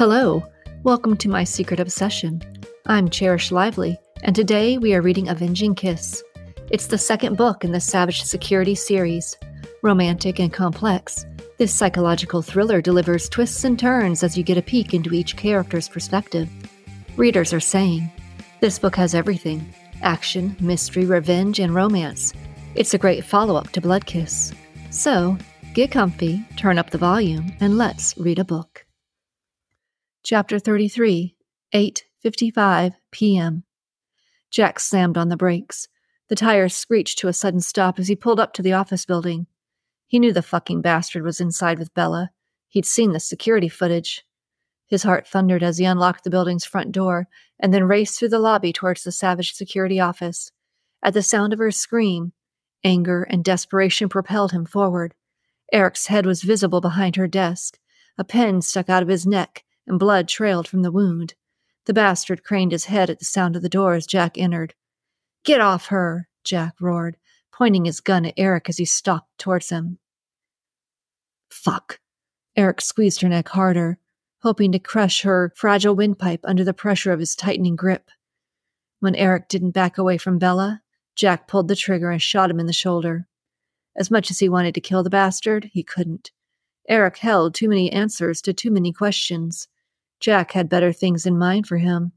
Hello, welcome to my secret obsession. I'm Cherish Lively, and today we are reading Avenging Kiss. It's the second book in the Savage Security series. Romantic and complex, this psychological thriller delivers twists and turns as you get a peek into each character's perspective. Readers are saying, This book has everything action, mystery, revenge, and romance. It's a great follow up to Blood Kiss. So, get comfy, turn up the volume, and let's read a book. Chapter 33 8:55 p.m. Jack slammed on the brakes. The tires screeched to a sudden stop as he pulled up to the office building. He knew the fucking bastard was inside with Bella. He'd seen the security footage. His heart thundered as he unlocked the building's front door and then raced through the lobby towards the Savage security office. At the sound of her scream, anger and desperation propelled him forward. Eric's head was visible behind her desk. A pen stuck out of his neck and blood trailed from the wound. The bastard craned his head at the sound of the door as Jack entered. Get off her, Jack roared, pointing his gun at Eric as he stalked towards him. Fuck. Eric squeezed her neck harder, hoping to crush her fragile windpipe under the pressure of his tightening grip. When Eric didn't back away from Bella, Jack pulled the trigger and shot him in the shoulder. As much as he wanted to kill the bastard, he couldn't. Eric held too many answers to too many questions. Jack had better things in mind for him.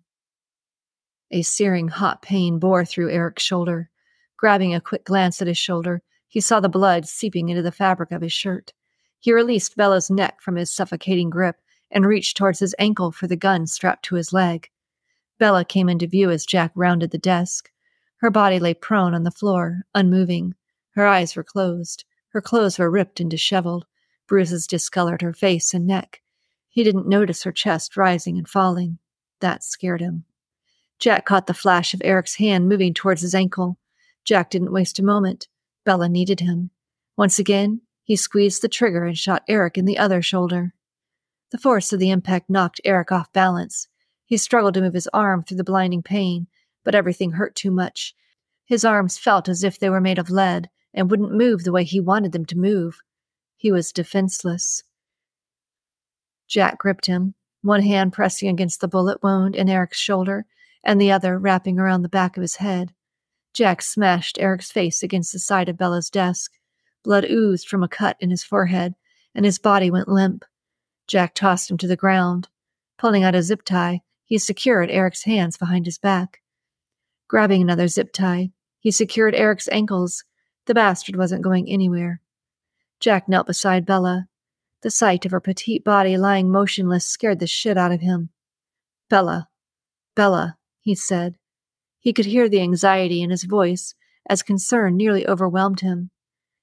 A searing hot pain bore through Eric's shoulder. Grabbing a quick glance at his shoulder, he saw the blood seeping into the fabric of his shirt. He released Bella's neck from his suffocating grip and reached towards his ankle for the gun strapped to his leg. Bella came into view as Jack rounded the desk. Her body lay prone on the floor, unmoving. Her eyes were closed. Her clothes were ripped and disheveled. Bruises discolored her face and neck. He didn't notice her chest rising and falling. That scared him. Jack caught the flash of Eric's hand moving towards his ankle. Jack didn't waste a moment. Bella needed him. Once again, he squeezed the trigger and shot Eric in the other shoulder. The force of the impact knocked Eric off balance. He struggled to move his arm through the blinding pain, but everything hurt too much. His arms felt as if they were made of lead and wouldn't move the way he wanted them to move. He was defenseless. Jack gripped him, one hand pressing against the bullet wound in Eric's shoulder, and the other wrapping around the back of his head. Jack smashed Eric's face against the side of Bella's desk. Blood oozed from a cut in his forehead, and his body went limp. Jack tossed him to the ground. Pulling out a zip tie, he secured Eric's hands behind his back. Grabbing another zip tie, he secured Eric's ankles. The bastard wasn't going anywhere. Jack knelt beside Bella, the sight of her petite body lying motionless scared the shit out of him. Bella, Bella, he said. He could hear the anxiety in his voice as concern nearly overwhelmed him.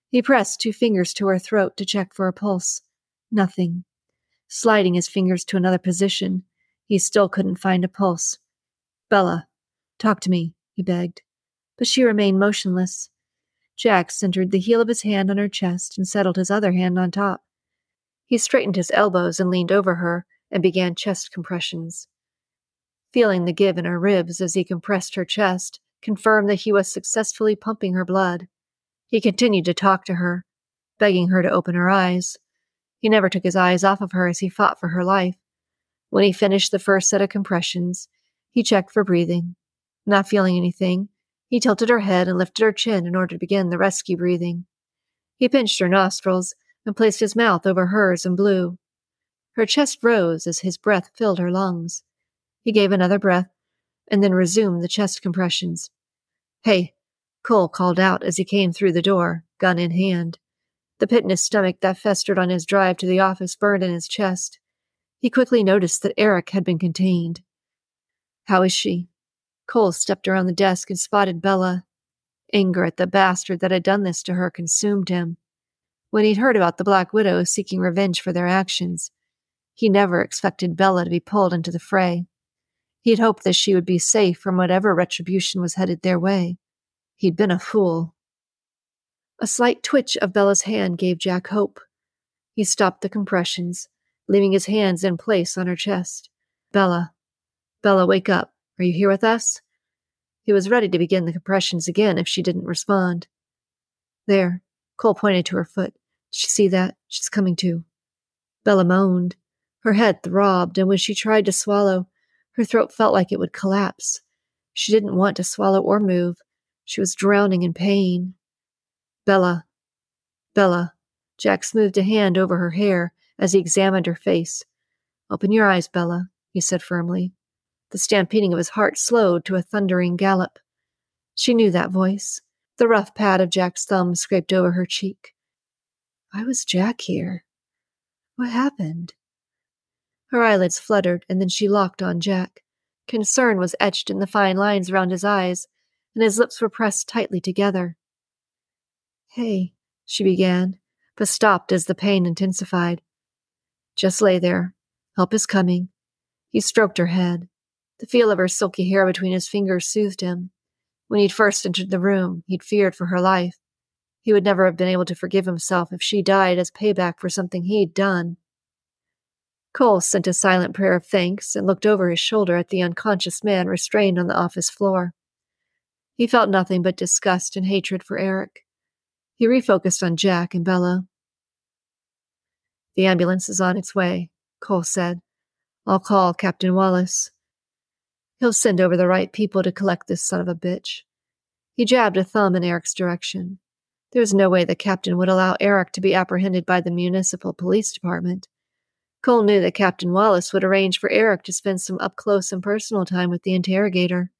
He pressed two fingers to her throat to check for a pulse. Nothing. Sliding his fingers to another position, he still couldn't find a pulse. Bella, talk to me, he begged. But she remained motionless. Jack centered the heel of his hand on her chest and settled his other hand on top. He straightened his elbows and leaned over her and began chest compressions. Feeling the give in her ribs as he compressed her chest, confirmed that he was successfully pumping her blood. He continued to talk to her, begging her to open her eyes. He never took his eyes off of her as he fought for her life. When he finished the first set of compressions, he checked for breathing. Not feeling anything, he tilted her head and lifted her chin in order to begin the rescue breathing. He pinched her nostrils and placed his mouth over hers and blew. Her chest rose as his breath filled her lungs. He gave another breath and then resumed the chest compressions. Hey, Cole called out as he came through the door, gun in hand. The pit in his stomach that festered on his drive to the office burned in his chest. He quickly noticed that Eric had been contained. How is she? Cole stepped around the desk and spotted Bella. Anger at the bastard that had done this to her consumed him when he'd heard about the Black Widow seeking revenge for their actions. He never expected Bella to be pulled into the fray. He'd hoped that she would be safe from whatever retribution was headed their way. He'd been a fool. A slight twitch of Bella's hand gave Jack hope. He stopped the compressions, leaving his hands in place on her chest. Bella, Bella, wake up. Are you here with us? He was ready to begin the compressions again if she didn't respond. There, Cole pointed to her foot. Did you see that? She's coming to. Bella moaned. Her head throbbed, and when she tried to swallow, her throat felt like it would collapse. She didn't want to swallow or move. She was drowning in pain. Bella. Bella. Jack smoothed a hand over her hair as he examined her face. Open your eyes, Bella, he said firmly. The stampeding of his heart slowed to a thundering gallop. She knew that voice. The rough pad of Jack's thumb scraped over her cheek. Why was Jack here? What happened? Her eyelids fluttered, and then she locked on Jack. Concern was etched in the fine lines around his eyes, and his lips were pressed tightly together. Hey, she began, but stopped as the pain intensified. Just lay there. Help is coming. He stroked her head. The feel of her silky hair between his fingers soothed him. When he'd first entered the room, he'd feared for her life. He would never have been able to forgive himself if she died as payback for something he'd done. Cole sent a silent prayer of thanks and looked over his shoulder at the unconscious man restrained on the office floor. He felt nothing but disgust and hatred for Eric. He refocused on Jack and Bella. The ambulance is on its way, Cole said. I'll call Captain Wallace. He'll send over the right people to collect this son of a bitch. He jabbed a thumb in Eric's direction. There was no way the captain would allow Eric to be apprehended by the municipal police department. Cole knew that Captain Wallace would arrange for Eric to spend some up close and personal time with the interrogator.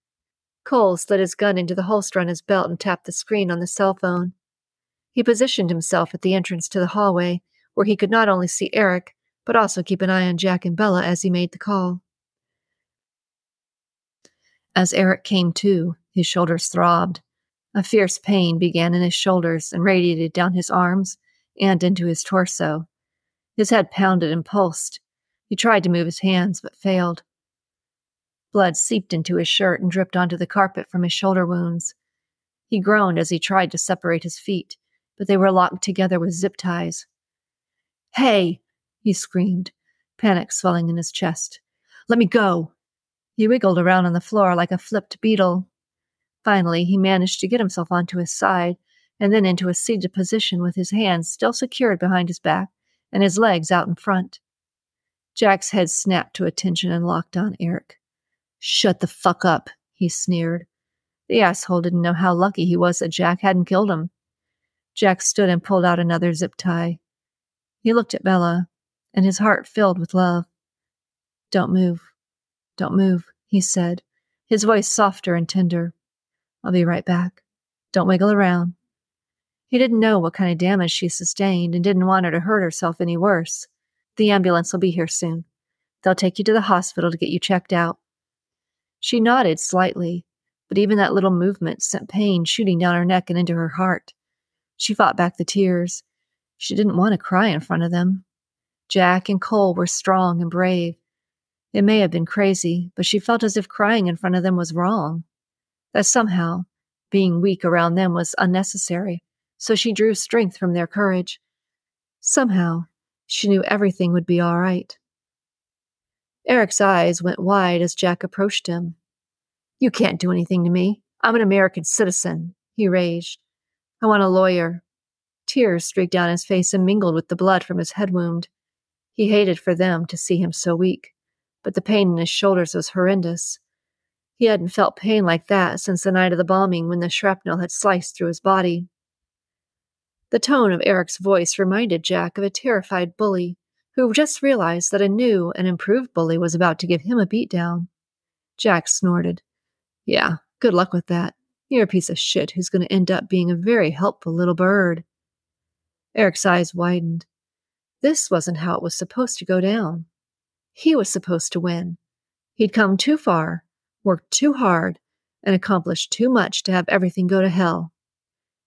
Cole slid his gun into the holster on his belt and tapped the screen on the cell phone. He positioned himself at the entrance to the hallway, where he could not only see Eric, but also keep an eye on Jack and Bella as he made the call. As Eric came to, his shoulders throbbed. A fierce pain began in his shoulders and radiated down his arms and into his torso. His head pounded and pulsed. He tried to move his hands, but failed. Blood seeped into his shirt and dripped onto the carpet from his shoulder wounds. He groaned as he tried to separate his feet, but they were locked together with zip ties. Hey! he screamed, panic swelling in his chest. Let me go! He wiggled around on the floor like a flipped beetle. Finally, he managed to get himself onto his side and then into a seated position with his hands still secured behind his back and his legs out in front. Jack's head snapped to attention and locked on Eric. Shut the fuck up, he sneered. The asshole didn't know how lucky he was that Jack hadn't killed him. Jack stood and pulled out another zip tie. He looked at Bella, and his heart filled with love. Don't move. Don't move, he said, his voice softer and tender. I'll be right back. Don't wiggle around. He didn't know what kind of damage she sustained and didn't want her to hurt herself any worse. The ambulance will be here soon. They'll take you to the hospital to get you checked out. She nodded slightly, but even that little movement sent pain shooting down her neck and into her heart. She fought back the tears. She didn't want to cry in front of them. Jack and Cole were strong and brave, it may have been crazy, but she felt as if crying in front of them was wrong. That somehow, being weak around them was unnecessary, so she drew strength from their courage. Somehow, she knew everything would be all right. Eric's eyes went wide as Jack approached him. You can't do anything to me. I'm an American citizen, he raged. I want a lawyer. Tears streaked down his face and mingled with the blood from his head wound. He hated for them to see him so weak but the pain in his shoulders was horrendous. He hadn't felt pain like that since the night of the bombing when the shrapnel had sliced through his body. The tone of Eric's voice reminded Jack of a terrified bully who just realized that a new and improved bully was about to give him a beatdown. Jack snorted. Yeah, good luck with that. You're a piece of shit who's going to end up being a very helpful little bird. Eric's eyes widened. This wasn't how it was supposed to go down. He was supposed to win. He'd come too far, worked too hard, and accomplished too much to have everything go to hell.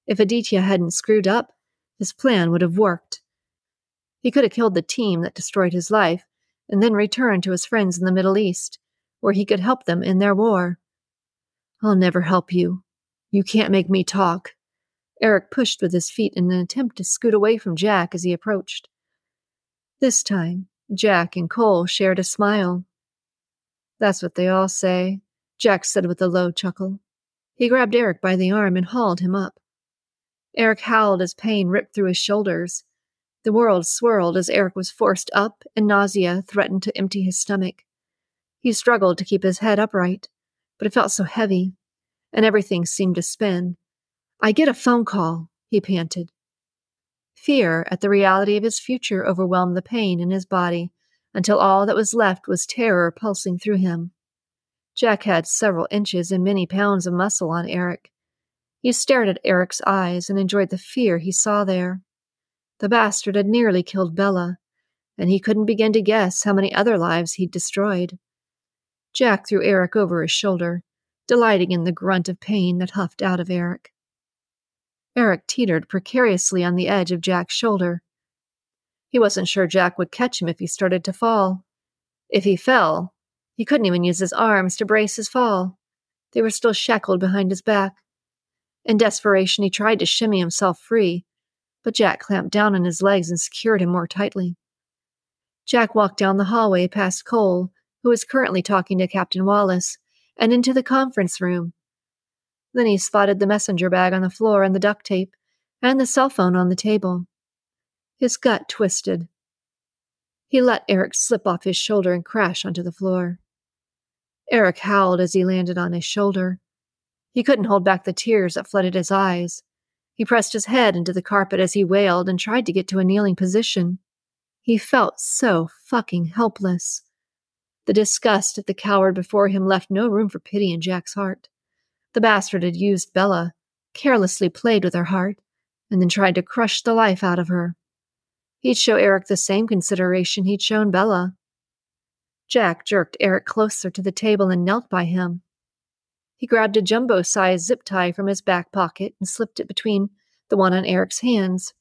If Aditya hadn't screwed up, his plan would have worked. He could have killed the team that destroyed his life and then returned to his friends in the Middle East, where he could help them in their war. I'll never help you. You can't make me talk. Eric pushed with his feet in an attempt to scoot away from Jack as he approached. This time, Jack and Cole shared a smile. That's what they all say, Jack said with a low chuckle. He grabbed Eric by the arm and hauled him up. Eric howled as pain ripped through his shoulders. The world swirled as Eric was forced up, and nausea threatened to empty his stomach. He struggled to keep his head upright, but it felt so heavy, and everything seemed to spin. I get a phone call, he panted. Fear at the reality of his future overwhelmed the pain in his body until all that was left was terror pulsing through him. Jack had several inches and many pounds of muscle on Eric. He stared at Eric's eyes and enjoyed the fear he saw there. The bastard had nearly killed Bella, and he couldn't begin to guess how many other lives he'd destroyed. Jack threw Eric over his shoulder, delighting in the grunt of pain that huffed out of Eric. Eric teetered precariously on the edge of Jack's shoulder. He wasn't sure Jack would catch him if he started to fall. If he fell, he couldn't even use his arms to brace his fall. They were still shackled behind his back. In desperation, he tried to shimmy himself free, but Jack clamped down on his legs and secured him more tightly. Jack walked down the hallway past Cole, who was currently talking to Captain Wallace, and into the conference room. Then he spotted the messenger bag on the floor and the duct tape, and the cell phone on the table. His gut twisted. He let Eric slip off his shoulder and crash onto the floor. Eric howled as he landed on his shoulder. He couldn't hold back the tears that flooded his eyes. He pressed his head into the carpet as he wailed and tried to get to a kneeling position. He felt so fucking helpless. The disgust at the coward before him left no room for pity in Jack's heart. The bastard had used Bella, carelessly played with her heart, and then tried to crush the life out of her. He'd show Eric the same consideration he'd shown Bella. Jack jerked Eric closer to the table and knelt by him. He grabbed a jumbo sized zip tie from his back pocket and slipped it between the one on Eric's hands.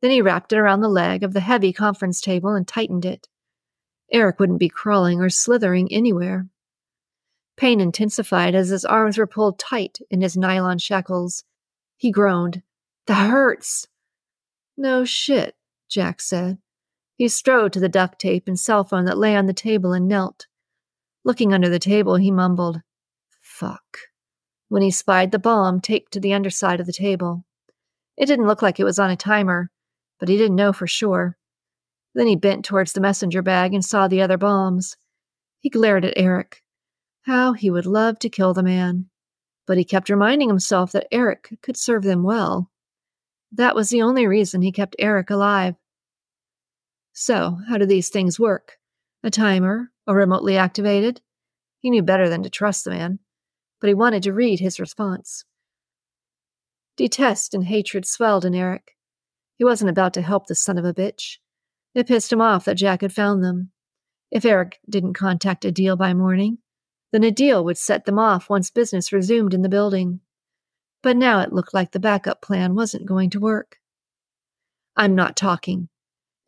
Then he wrapped it around the leg of the heavy conference table and tightened it. Eric wouldn't be crawling or slithering anywhere. Pain intensified as his arms were pulled tight in his nylon shackles. He groaned. That hurts. No shit, Jack said. He strode to the duct tape and cell phone that lay on the table and knelt. Looking under the table, he mumbled, Fuck. When he spied the bomb taped to the underside of the table. It didn't look like it was on a timer, but he didn't know for sure. Then he bent towards the messenger bag and saw the other bombs. He glared at Eric. How he would love to kill the man. But he kept reminding himself that Eric could serve them well. That was the only reason he kept Eric alive. So, how do these things work? A timer, or remotely activated? He knew better than to trust the man but he wanted to read his response. Detest and hatred swelled in Eric. He wasn't about to help the son of a bitch. It pissed him off that Jack had found them. If Eric didn't contact Adil by morning, then a deal would set them off once business resumed in the building. But now it looked like the backup plan wasn't going to work. I'm not talking,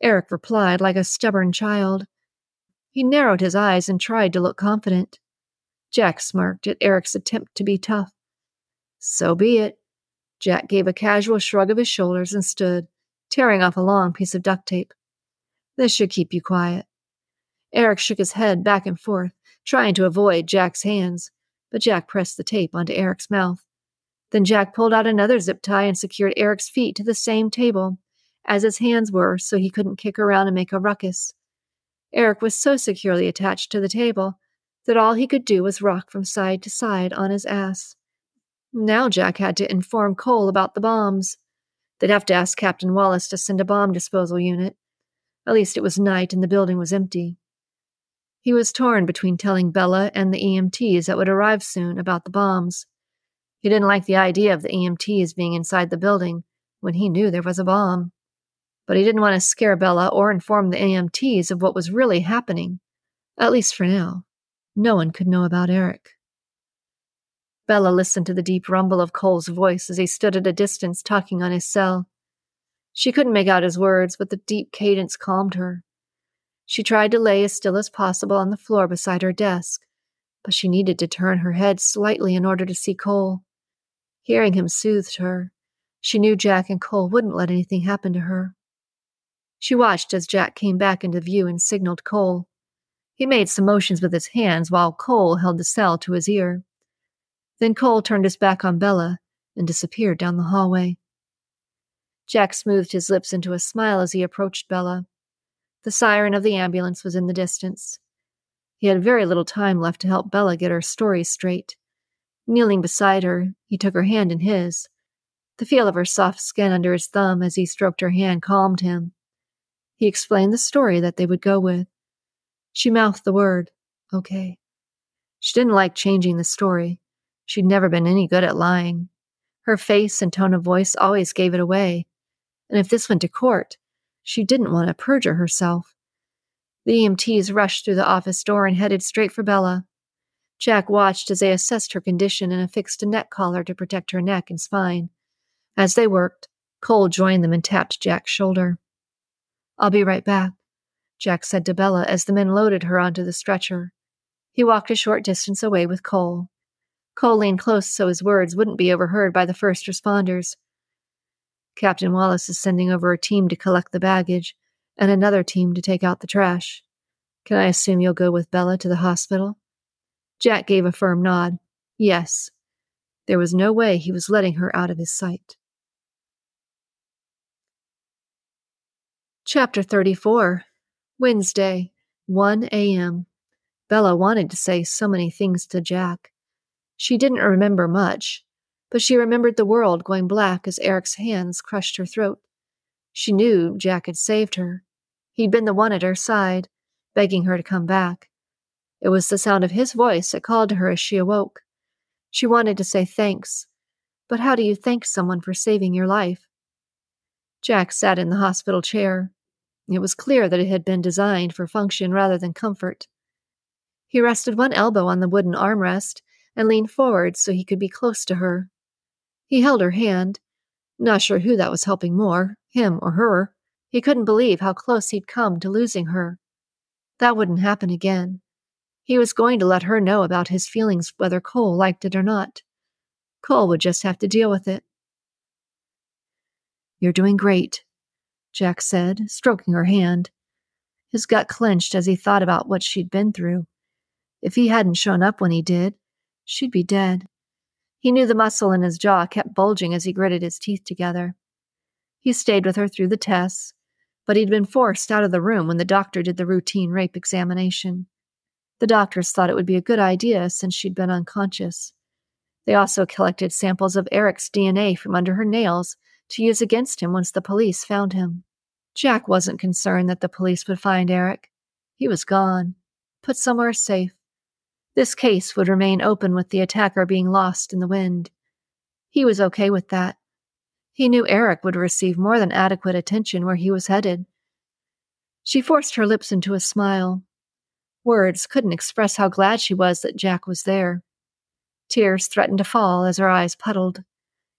Eric replied like a stubborn child. He narrowed his eyes and tried to look confident. Jack smirked at Eric's attempt to be tough. So be it. Jack gave a casual shrug of his shoulders and stood, tearing off a long piece of duct tape. This should keep you quiet. Eric shook his head back and forth, trying to avoid Jack's hands, but Jack pressed the tape onto Eric's mouth. Then Jack pulled out another zip tie and secured Eric's feet to the same table, as his hands were, so he couldn't kick around and make a ruckus. Eric was so securely attached to the table that all he could do was rock from side to side on his ass. Now Jack had to inform Cole about the bombs. They'd have to ask Captain Wallace to send a bomb disposal unit. At least it was night and the building was empty. He was torn between telling Bella and the EMTs that would arrive soon about the bombs. He didn't like the idea of the EMTs being inside the building when he knew there was a bomb. But he didn't want to scare Bella or inform the EMTs of what was really happening, at least for now. No one could know about Eric. Bella listened to the deep rumble of Cole's voice as he stood at a distance talking on his cell. She couldn't make out his words, but the deep cadence calmed her. She tried to lay as still as possible on the floor beside her desk, but she needed to turn her head slightly in order to see Cole. Hearing him soothed her. She knew Jack and Cole wouldn't let anything happen to her. She watched as Jack came back into view and signaled Cole. He made some motions with his hands while Cole held the cell to his ear. Then Cole turned his back on Bella and disappeared down the hallway. Jack smoothed his lips into a smile as he approached Bella. The siren of the ambulance was in the distance. He had very little time left to help Bella get her story straight. Kneeling beside her, he took her hand in his. The feel of her soft skin under his thumb as he stroked her hand calmed him. He explained the story that they would go with. She mouthed the word, okay. She didn't like changing the story. She'd never been any good at lying. Her face and tone of voice always gave it away. And if this went to court, she didn't want to perjure herself. The EMTs rushed through the office door and headed straight for Bella. Jack watched as they assessed her condition and affixed a neck collar to protect her neck and spine. As they worked, Cole joined them and tapped Jack's shoulder. I'll be right back, Jack said to Bella as the men loaded her onto the stretcher. He walked a short distance away with Cole. Cole leaned close so his words wouldn't be overheard by the first responders. Captain Wallace is sending over a team to collect the baggage and another team to take out the trash. Can I assume you'll go with Bella to the hospital? Jack gave a firm nod. Yes. There was no way he was letting her out of his sight. Chapter 34 Wednesday, 1 a.m. Bella wanted to say so many things to Jack. She didn't remember much, but she remembered the world going black as Eric's hands crushed her throat. She knew Jack had saved her. He'd been the one at her side, begging her to come back. It was the sound of his voice that called to her as she awoke. She wanted to say thanks, but how do you thank someone for saving your life? Jack sat in the hospital chair. It was clear that it had been designed for function rather than comfort. He rested one elbow on the wooden armrest and leaned forward so he could be close to her. He held her hand, not sure who that was helping more, him or her. He couldn't believe how close he'd come to losing her. That wouldn't happen again. He was going to let her know about his feelings whether Cole liked it or not. Cole would just have to deal with it. You're doing great, Jack said, stroking her hand. His gut clenched as he thought about what she'd been through. If he hadn't shown up when he did, she'd be dead. He knew the muscle in his jaw kept bulging as he gritted his teeth together. He stayed with her through the tests, but he'd been forced out of the room when the doctor did the routine rape examination. The doctors thought it would be a good idea since she'd been unconscious. They also collected samples of Eric's DNA from under her nails to use against him once the police found him. Jack wasn't concerned that the police would find Eric. He was gone, put somewhere safe. This case would remain open with the attacker being lost in the wind. He was okay with that. He knew Eric would receive more than adequate attention where he was headed. She forced her lips into a smile. Words couldn't express how glad she was that Jack was there. Tears threatened to fall as her eyes puddled.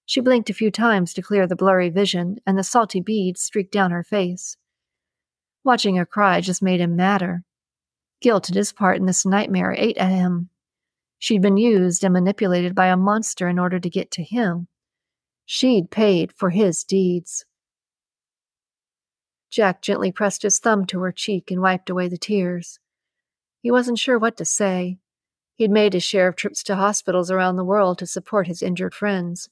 She blinked a few times to clear the blurry vision, and the salty beads streaked down her face. Watching her cry just made him madder. Guilt at his part in this nightmare ate at him. She'd been used and manipulated by a monster in order to get to him. She'd paid for his deeds. Jack gently pressed his thumb to her cheek and wiped away the tears. He wasn't sure what to say. He'd made his share of trips to hospitals around the world to support his injured friends.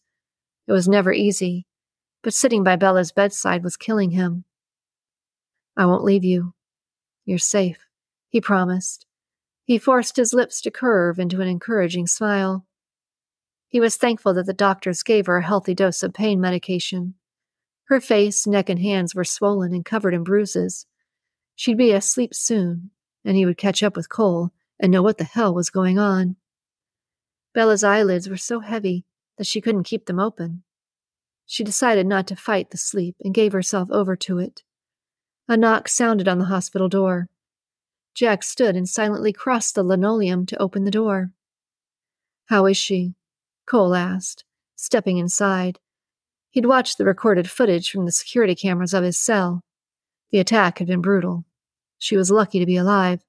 It was never easy, but sitting by Bella's bedside was killing him. I won't leave you. You're safe, he promised. He forced his lips to curve into an encouraging smile. He was thankful that the doctors gave her a healthy dose of pain medication. Her face, neck, and hands were swollen and covered in bruises. She'd be asleep soon, and he would catch up with Cole and know what the hell was going on. Bella's eyelids were so heavy that she couldn't keep them open. She decided not to fight the sleep and gave herself over to it. A knock sounded on the hospital door. Jack stood and silently crossed the linoleum to open the door. How is she? Cole asked, stepping inside. He'd watched the recorded footage from the security cameras of his cell. The attack had been brutal. She was lucky to be alive.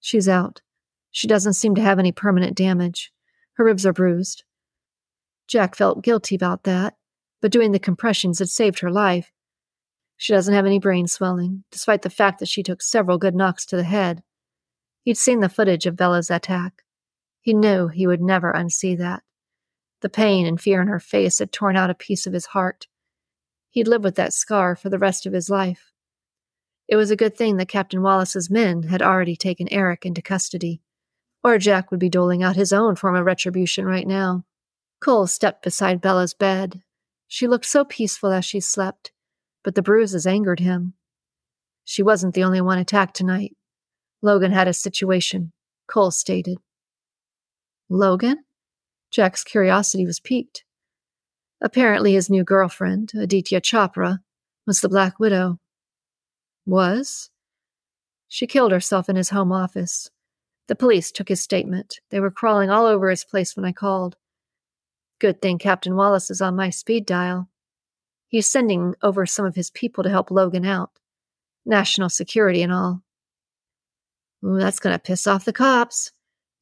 She's out. She doesn't seem to have any permanent damage. Her ribs are bruised. Jack felt guilty about that, but doing the compressions had saved her life. She doesn't have any brain swelling, despite the fact that she took several good knocks to the head. He'd seen the footage of Bella's attack. He knew he would never unsee that. The pain and fear in her face had torn out a piece of his heart, He'd live with that scar for the rest of his life. It was a good thing that Captain Wallace's men had already taken Eric into custody, or Jack would be doling out his own form of retribution right now. Cole stepped beside Bella's bed. She looked so peaceful as she slept, but the bruises angered him. She wasn't the only one attacked tonight. Logan had a situation, Cole stated. Logan? Jack's curiosity was piqued. Apparently, his new girlfriend, Aditya Chopra, was the Black Widow. Was? She killed herself in his home office. The police took his statement. They were crawling all over his place when I called. Good thing Captain Wallace is on my speed dial. He's sending over some of his people to help Logan out. National security and all. Ooh, that's going to piss off the cops.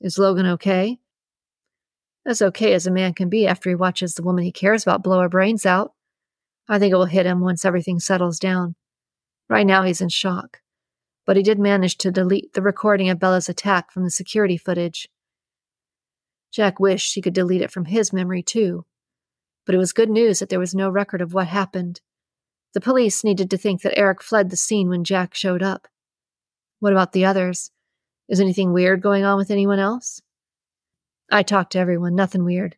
Is Logan okay? As okay as a man can be after he watches the woman he cares about blow her brains out. I think it will hit him once everything settles down. Right now, he's in shock. But he did manage to delete the recording of Bella's attack from the security footage. Jack wished he could delete it from his memory, too. But it was good news that there was no record of what happened. The police needed to think that Eric fled the scene when Jack showed up. What about the others? Is anything weird going on with anyone else? I talked to everyone, nothing weird.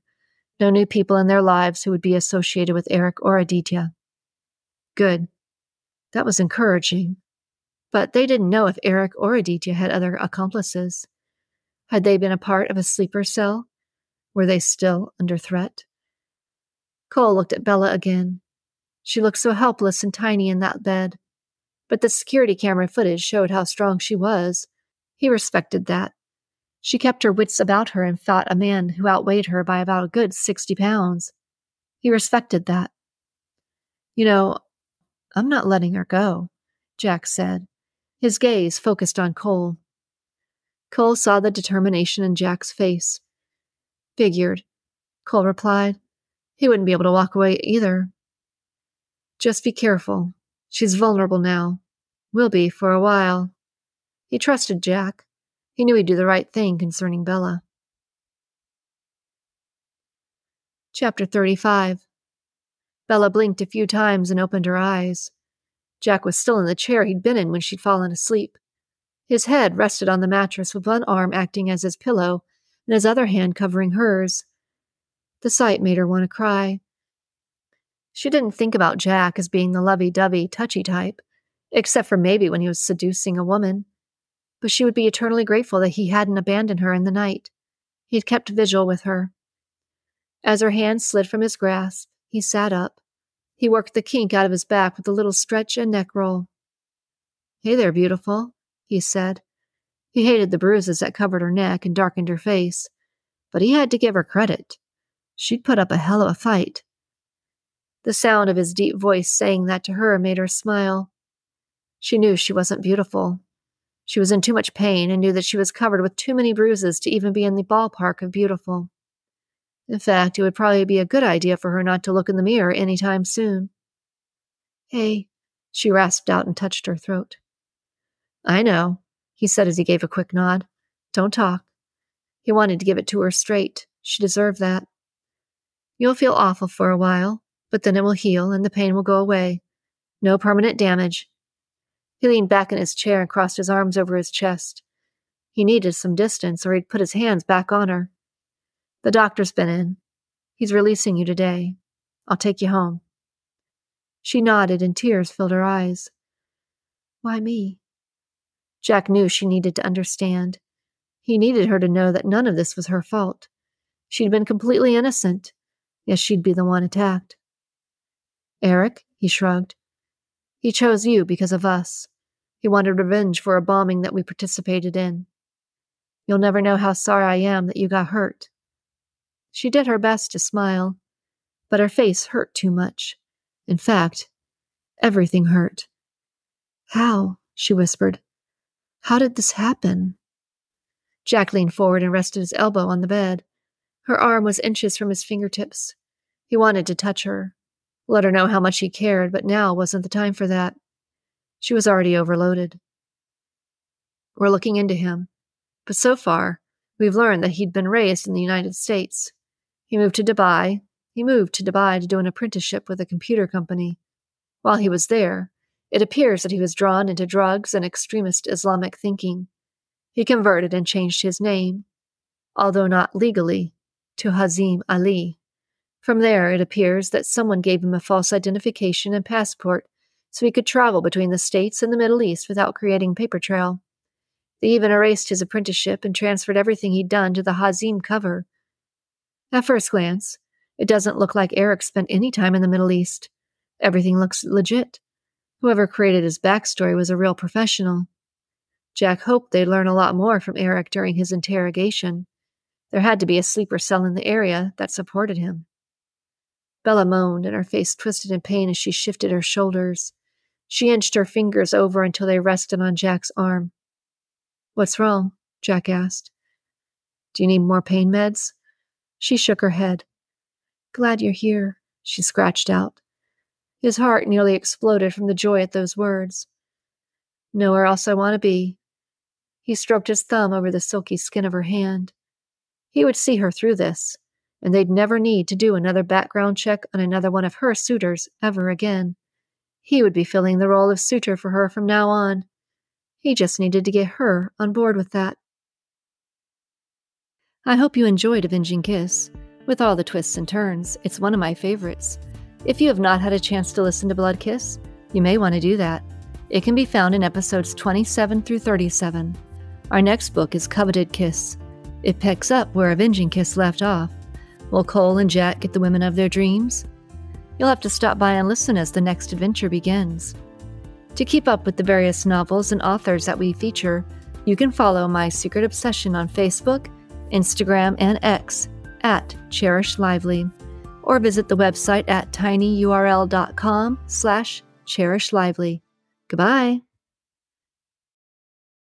No new people in their lives who would be associated with Eric or Aditya. Good. That was encouraging. But they didn't know if Eric or Aditya had other accomplices. Had they been a part of a sleeper cell? Were they still under threat? Cole looked at Bella again. She looked so helpless and tiny in that bed. But the security camera footage showed how strong she was. He respected that. She kept her wits about her and fought a man who outweighed her by about a good 60 pounds. He respected that. You know, I'm not letting her go, Jack said, his gaze focused on Cole. Cole saw the determination in Jack's face. Figured, Cole replied. He wouldn't be able to walk away either. Just be careful. She's vulnerable now. Will be for a while. He trusted Jack. He knew he'd do the right thing concerning Bella. Chapter 35 Bella blinked a few times and opened her eyes. Jack was still in the chair he'd been in when she'd fallen asleep. His head rested on the mattress with one arm acting as his pillow and his other hand covering hers. The sight made her want to cry. She didn't think about Jack as being the lovey dovey, touchy type, except for maybe when he was seducing a woman but she would be eternally grateful that he hadn't abandoned her in the night. He had kept vigil with her. As her hand slid from his grasp, he sat up. He worked the kink out of his back with a little stretch and neck roll. Hey there, beautiful, he said. He hated the bruises that covered her neck and darkened her face, but he had to give her credit. She'd put up a hell of a fight. The sound of his deep voice saying that to her made her smile. She knew she wasn't beautiful, she was in too much pain and knew that she was covered with too many bruises to even be in the ballpark of beautiful. In fact, it would probably be a good idea for her not to look in the mirror any time soon. Hey, she rasped out and touched her throat. I know, he said as he gave a quick nod. Don't talk. He wanted to give it to her straight. She deserved that. You'll feel awful for a while, but then it will heal and the pain will go away. No permanent damage, he leaned back in his chair and crossed his arms over his chest. He needed some distance, or he'd put his hands back on her. The doctor's been in. He's releasing you today. I'll take you home. She nodded, and tears filled her eyes. Why me? Jack knew she needed to understand. He needed her to know that none of this was her fault. She'd been completely innocent, yet she'd be the one attacked. Eric, he shrugged. He chose you because of us. He wanted revenge for a bombing that we participated in. You'll never know how sorry I am that you got hurt. She did her best to smile, but her face hurt too much. In fact, everything hurt. How? she whispered. How did this happen? Jack leaned forward and rested his elbow on the bed. Her arm was inches from his fingertips. He wanted to touch her, let her know how much he cared, but now wasn't the time for that. She was already overloaded. We're looking into him. But so far, we've learned that he'd been raised in the United States. He moved to Dubai. He moved to Dubai to do an apprenticeship with a computer company. While he was there, it appears that he was drawn into drugs and extremist Islamic thinking. He converted and changed his name, although not legally, to Hazim Ali. From there, it appears that someone gave him a false identification and passport so he could travel between the States and the Middle East without creating paper trail. They even erased his apprenticeship and transferred everything he'd done to the Hazim cover. At first glance, it doesn't look like Eric spent any time in the Middle East. Everything looks legit. Whoever created his backstory was a real professional. Jack hoped they'd learn a lot more from Eric during his interrogation. There had to be a sleeper cell in the area that supported him. Bella moaned, and her face twisted in pain as she shifted her shoulders. She inched her fingers over until they rested on Jack's arm. What's wrong? Jack asked. Do you need more pain meds? She shook her head. Glad you're here, she scratched out. His heart nearly exploded from the joy at those words. Nowhere else I want to be. He stroked his thumb over the silky skin of her hand. He would see her through this, and they'd never need to do another background check on another one of her suitors ever again. He would be filling the role of suitor for her from now on. He just needed to get her on board with that. I hope you enjoyed Avenging Kiss. With all the twists and turns, it's one of my favorites. If you have not had a chance to listen to Blood Kiss, you may want to do that. It can be found in episodes 27 through 37. Our next book is Coveted Kiss. It picks up where Avenging Kiss left off. Will Cole and Jack get the women of their dreams? You'll have to stop by and listen as the next adventure begins. To keep up with the various novels and authors that we feature, you can follow My Secret Obsession on Facebook, Instagram, and X at Cherish Lively, or visit the website at tinyurl.com slash cherishlively. Goodbye.